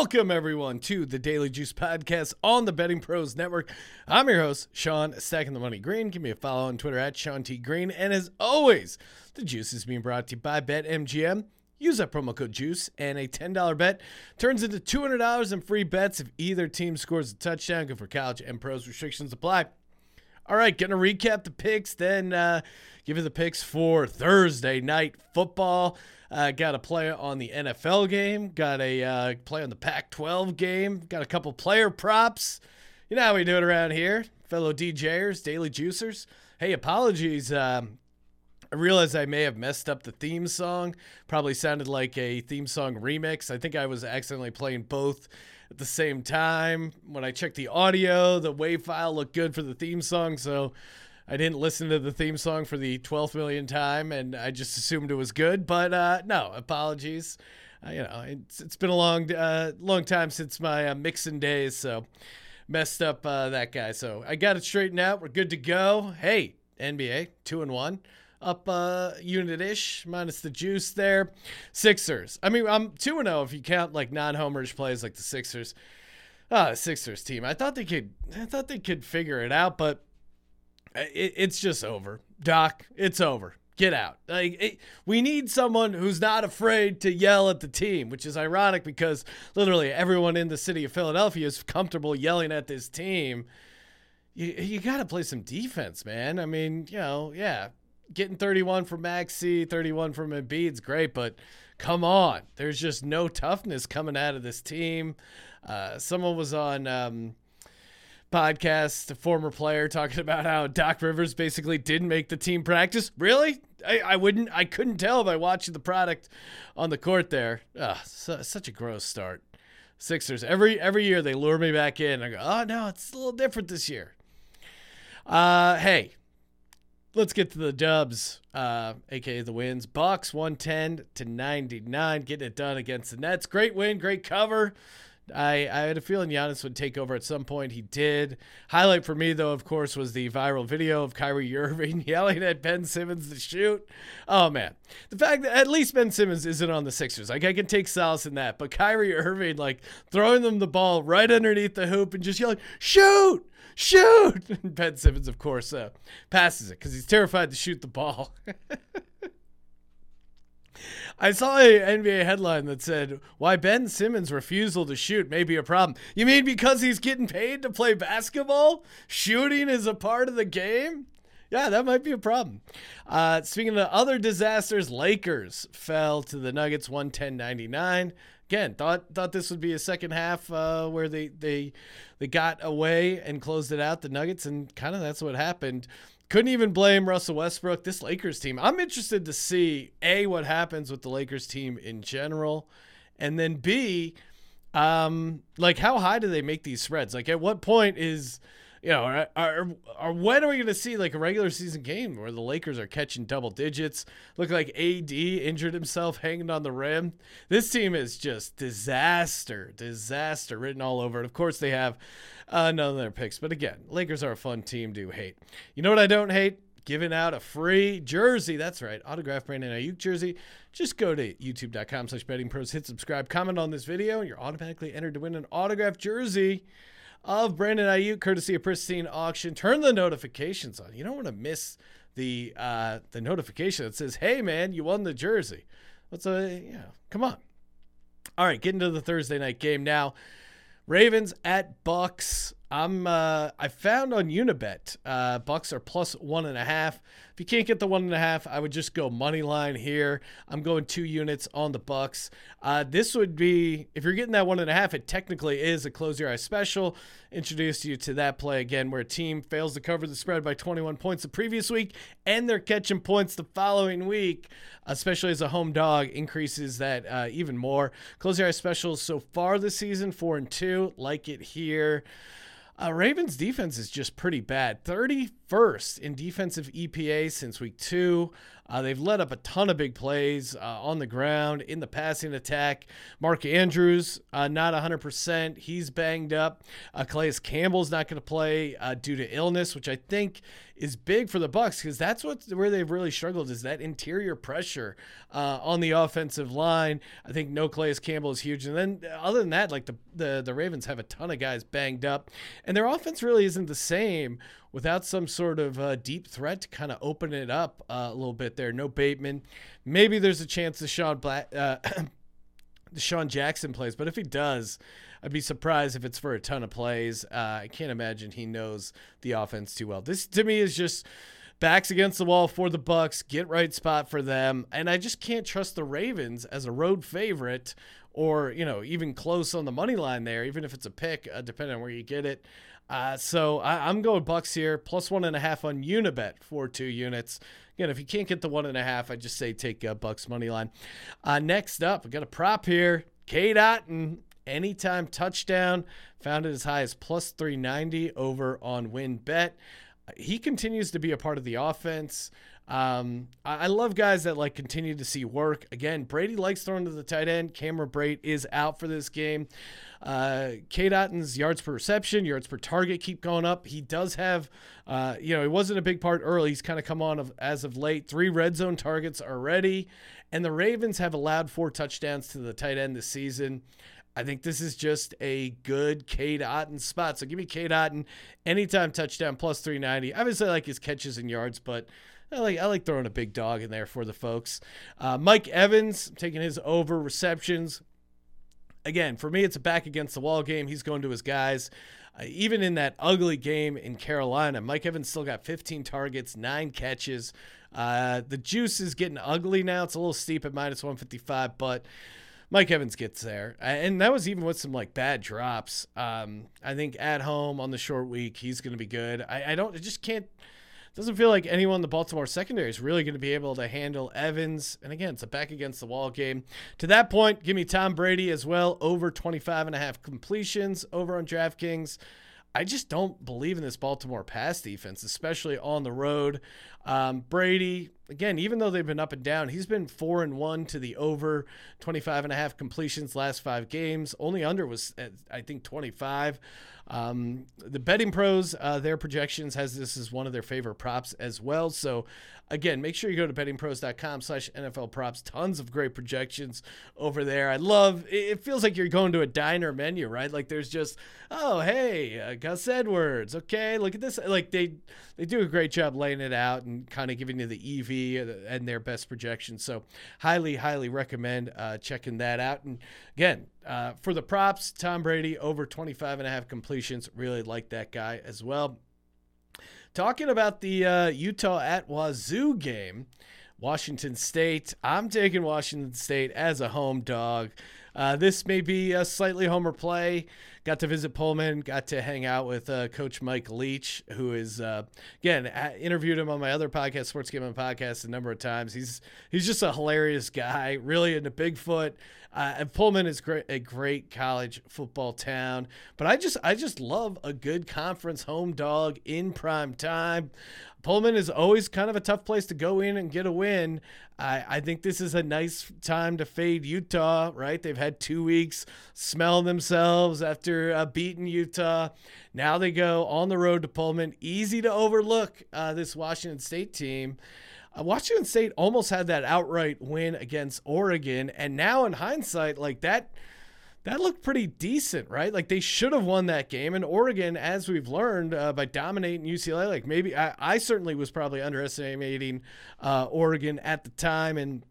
Welcome everyone to the Daily Juice Podcast on the Betting Pros Network. I'm your host, Sean Stacking the Money Green. Give me a follow on Twitter at Sean T Green. And as always, the juice is being brought to you by BetMGM. Use that promo code JUICE and a $10 bet turns into $200 in free bets if either team scores a touchdown. Good for college and pros. Restrictions apply. All right, gonna recap the picks, then uh, give you the picks for Thursday night football. Uh, got a play on the NFL game. Got a uh, play on the Pac-12 game. Got a couple player props. You know how we do it around here, fellow DJers, daily juicers. Hey, apologies. Um, I realize I may have messed up the theme song. Probably sounded like a theme song remix. I think I was accidentally playing both at the same time. When I checked the audio, the WAV file looked good for the theme song, so I didn't listen to the theme song for the 12th million time, and I just assumed it was good. But uh, no, apologies. Uh, you know, it's, it's been a long, uh, long time since my uh, mixing days, so messed up uh, that guy. So I got it straightened out. We're good to go. Hey, NBA two and one up uh unit ish minus the juice there. Sixers. I mean, I'm 2 and 0 if you count like non-homerish plays like the Sixers. Ah, Sixers team. I thought they could I thought they could figure it out, but it, it's just over. Doc, it's over. Get out. Like it, we need someone who's not afraid to yell at the team, which is ironic because literally everyone in the city of Philadelphia is comfortable yelling at this team. You, you got to play some defense, man. I mean, you know, yeah, getting 31 from Maxey, 31 from Embiid's great, but come on, there's just no toughness coming out of this team. Uh, someone was on um, podcast, a former player, talking about how Doc Rivers basically didn't make the team practice. Really? I, I wouldn't. I couldn't tell by watching the product on the court there. Ugh, su- such a gross start. Sixers every every year they lure me back in. I go, oh no, it's a little different this year. Uh, hey, let's get to the dubs, uh, aka the wins. Bucks 110 to 99, getting it done against the Nets. Great win, great cover. I, I had a feeling Giannis would take over at some point. He did. Highlight for me, though, of course, was the viral video of Kyrie Irving yelling at Ben Simmons to shoot. Oh, man. The fact that at least Ben Simmons isn't on the Sixers. Like, I can take solace in that. But Kyrie Irving, like, throwing them the ball right underneath the hoop and just yelling, shoot! Shoot! And Ben Simmons, of course, uh, passes it because he's terrified to shoot the ball. I saw a NBA headline that said, "Why Ben Simmons' refusal to shoot may be a problem." You mean because he's getting paid to play basketball? Shooting is a part of the game. Yeah, that might be a problem. Uh, speaking of other disasters, Lakers fell to the Nuggets 110-99. Again, thought thought this would be a second half uh, where they they they got away and closed it out the Nuggets, and kind of that's what happened. Couldn't even blame Russell Westbrook. This Lakers team, I'm interested to see A, what happens with the Lakers team in general, and then B, um, like how high do they make these spreads? Like at what point is you know, are, are, are when are we going to see like a regular season game where the Lakers are catching double digits? Look like AD injured himself hanging on the rim. This team is just disaster, disaster written all over it. Of course, they have uh, none of their picks, but again, Lakers are a fun team to hate. You know what I don't hate? Giving out a free jersey. That's right, autograph Brandon Aiyuk jersey. Just go to youtube.com slash betting pros, hit subscribe, comment on this video, and you're automatically entered to win an autographed jersey of Brandon Aiyuk, courtesy of Pristine Auction. Turn the notifications on. You don't want to miss the uh, the notification that says, "Hey, man, you won the jersey." Let's uh, yeah, come on. All right, getting to the Thursday night game now. Ravens at Bucs. I'm uh, I found on Unibet, uh, Bucs are plus one and a half. If you can't get the one and a half, I would just go money line here. I'm going two units on the Bucs. Uh, this would be if you're getting that one and a half, it technically is a close your eyes special. Introduce you to that play again, where a team fails to cover the spread by 21 points the previous week, and they're catching points the following week, especially as a home dog increases that uh, even more. Close your eyes specials so far this season, four and two. Like it here. Uh, Ravens defense is just pretty bad. 31st in defensive EPA since week two. Uh, they've led up a ton of big plays uh, on the ground in the passing attack. Mark Andrews, uh, not 100%. He's banged up. Uh, Calais Campbell's not going to play uh, due to illness, which I think is big for the Bucs because that's what where they've really struggled is that interior pressure uh, on the offensive line. I think no Calais Campbell is huge, and then other than that, like the, the the Ravens have a ton of guys banged up, and their offense really isn't the same without some sort of uh, deep threat to kind of open it up uh, a little bit there. No Bateman. Maybe there's a chance that Sean Black, uh, DeSean Jackson plays, but if he does, I'd be surprised if it's for a ton of plays. Uh, I can't imagine he knows the offense too well. This to me is just backs against the wall for the Bucs, get right spot for them, and I just can't trust the Ravens as a road favorite or you know even close on the money line there, even if it's a pick, uh, depending on where you get it. Uh, so I, am going Bucs here, plus one and a half on Unibet for two units. Again, if you can't get the one and a half, I just say take uh, Bucs money line. Uh, next up, we got a prop here. Cade Otton, anytime touchdown, found it as high as plus 390 over on WynnBET. He continues to be a part of the offense. Um, I, I love guys that like continue to see work. Again, Brady likes throwing to the tight end. Cameron Brate is out for this game. Uh, Cade Otton's yards per reception, yards per target keep going up. He does have, uh, you know, he wasn't a big part early. He's kind of come on of, as of late. Three red zone targets already. And the Ravens have allowed four touchdowns to the tight end this season. I think this is just a good Cade Otton spot. So give me Cade Otton anytime touchdown plus 390. Obviously, I like his catches and yards, but I like I like throwing a big dog in there for the folks. Uh, Mike Evans taking his over receptions. Again, for me, it's a back against the wall game. He's going to his guys. Uh, even in that ugly game in Carolina, Mike Evans still got 15 targets, nine catches. Uh, the juice is getting ugly now. It's a little steep at minus 155, but Mike Evans gets there. And that was even with some like bad drops. Um, I think at home on the short week, he's going to be good. I, I don't, I just can't doesn't feel like anyone in the Baltimore secondary is really going to be able to handle Evans. And again, it's a back against the wall game. To that point, give me Tom Brady as well, over 25 and a half completions over on DraftKings. I just don't believe in this Baltimore pass defense, especially on the road. Um, Brady, again, even though they've been up and down, he's been four and one to the over 25 and a half completions last five games. Only under was, I think, 25. Um, the betting pros, uh, their projections has this as one of their favorite props as well. So again, make sure you go to bettingpros.com slash NFL props. Tons of great projections over there. I love it feels like you're going to a diner menu, right? Like there's just, oh hey, uh, Gus Edwards. Okay, look at this. Like they they do a great job laying it out and kind of giving you the EV and their best projections. So highly, highly recommend uh, checking that out. And again, uh, for the props, Tom Brady over 25 and a half completions. Really like that guy as well. Talking about the uh, Utah at Wazzu game, Washington State. I'm taking Washington State as a home dog. Uh, this may be a slightly homer play. Got to visit Pullman, got to hang out with uh, Coach Mike Leach, who is uh, again I interviewed him on my other podcast, Sports Gambling Podcast, a number of times. He's he's just a hilarious guy, really into Bigfoot. Uh, and Pullman is great, a great college football town. But I just I just love a good conference home dog in prime time. Pullman is always kind of a tough place to go in and get a win. I, I think this is a nice time to fade Utah, right? They've had two weeks smelling themselves after uh, beating Utah. Now they go on the road to Pullman. Easy to overlook uh, this Washington State team. Uh, Washington State almost had that outright win against Oregon, and now in hindsight, like that, that looked pretty decent, right? Like they should have won that game. And Oregon, as we've learned uh, by dominating UCLA, like maybe I, I certainly was probably underestimating uh, Oregon at the time, and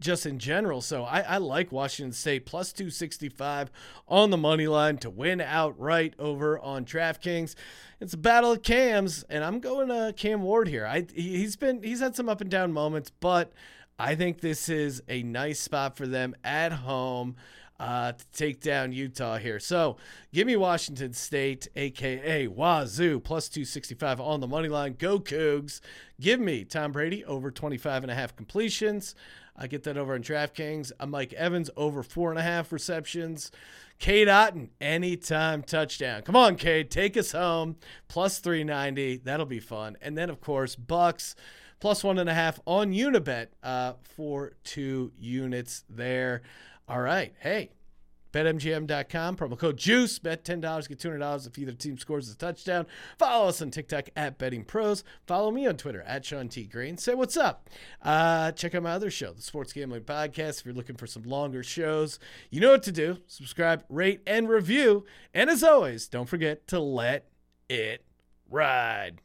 just in general. So I, I, like Washington State plus 265 on the money line to win outright over on DraftKings. It's a battle of Cams, and I'm going to Cam Ward here. I he's been he's had some up and down moments, but I think this is a nice spot for them at home. Uh, to take down Utah here. So give me Washington State, aka Wazzu, plus 265 on the money line. Go Cougs. Give me Tom Brady over 25 and a half completions. I get that over on DraftKings. I'm Mike Evans over four and a half receptions. Cade Otton, anytime touchdown. Come on, Cade, take us home. Plus 390. That'll be fun. And then, of course, Bucs plus one and a half on Unibet uh, for two units there. All right. Hey, BetMGM.com, promo code JUICE. Bet $10, get $200 if either team scores a touchdown. Follow us on TikTok at Betting Pros. Follow me on Twitter at Sean T. Green. Say what's up. Uh, check out my other show, the Sports Gambling Podcast. If you're looking for some longer shows, you know what to do. Subscribe, rate, and review. And as always, don't forget to let it ride.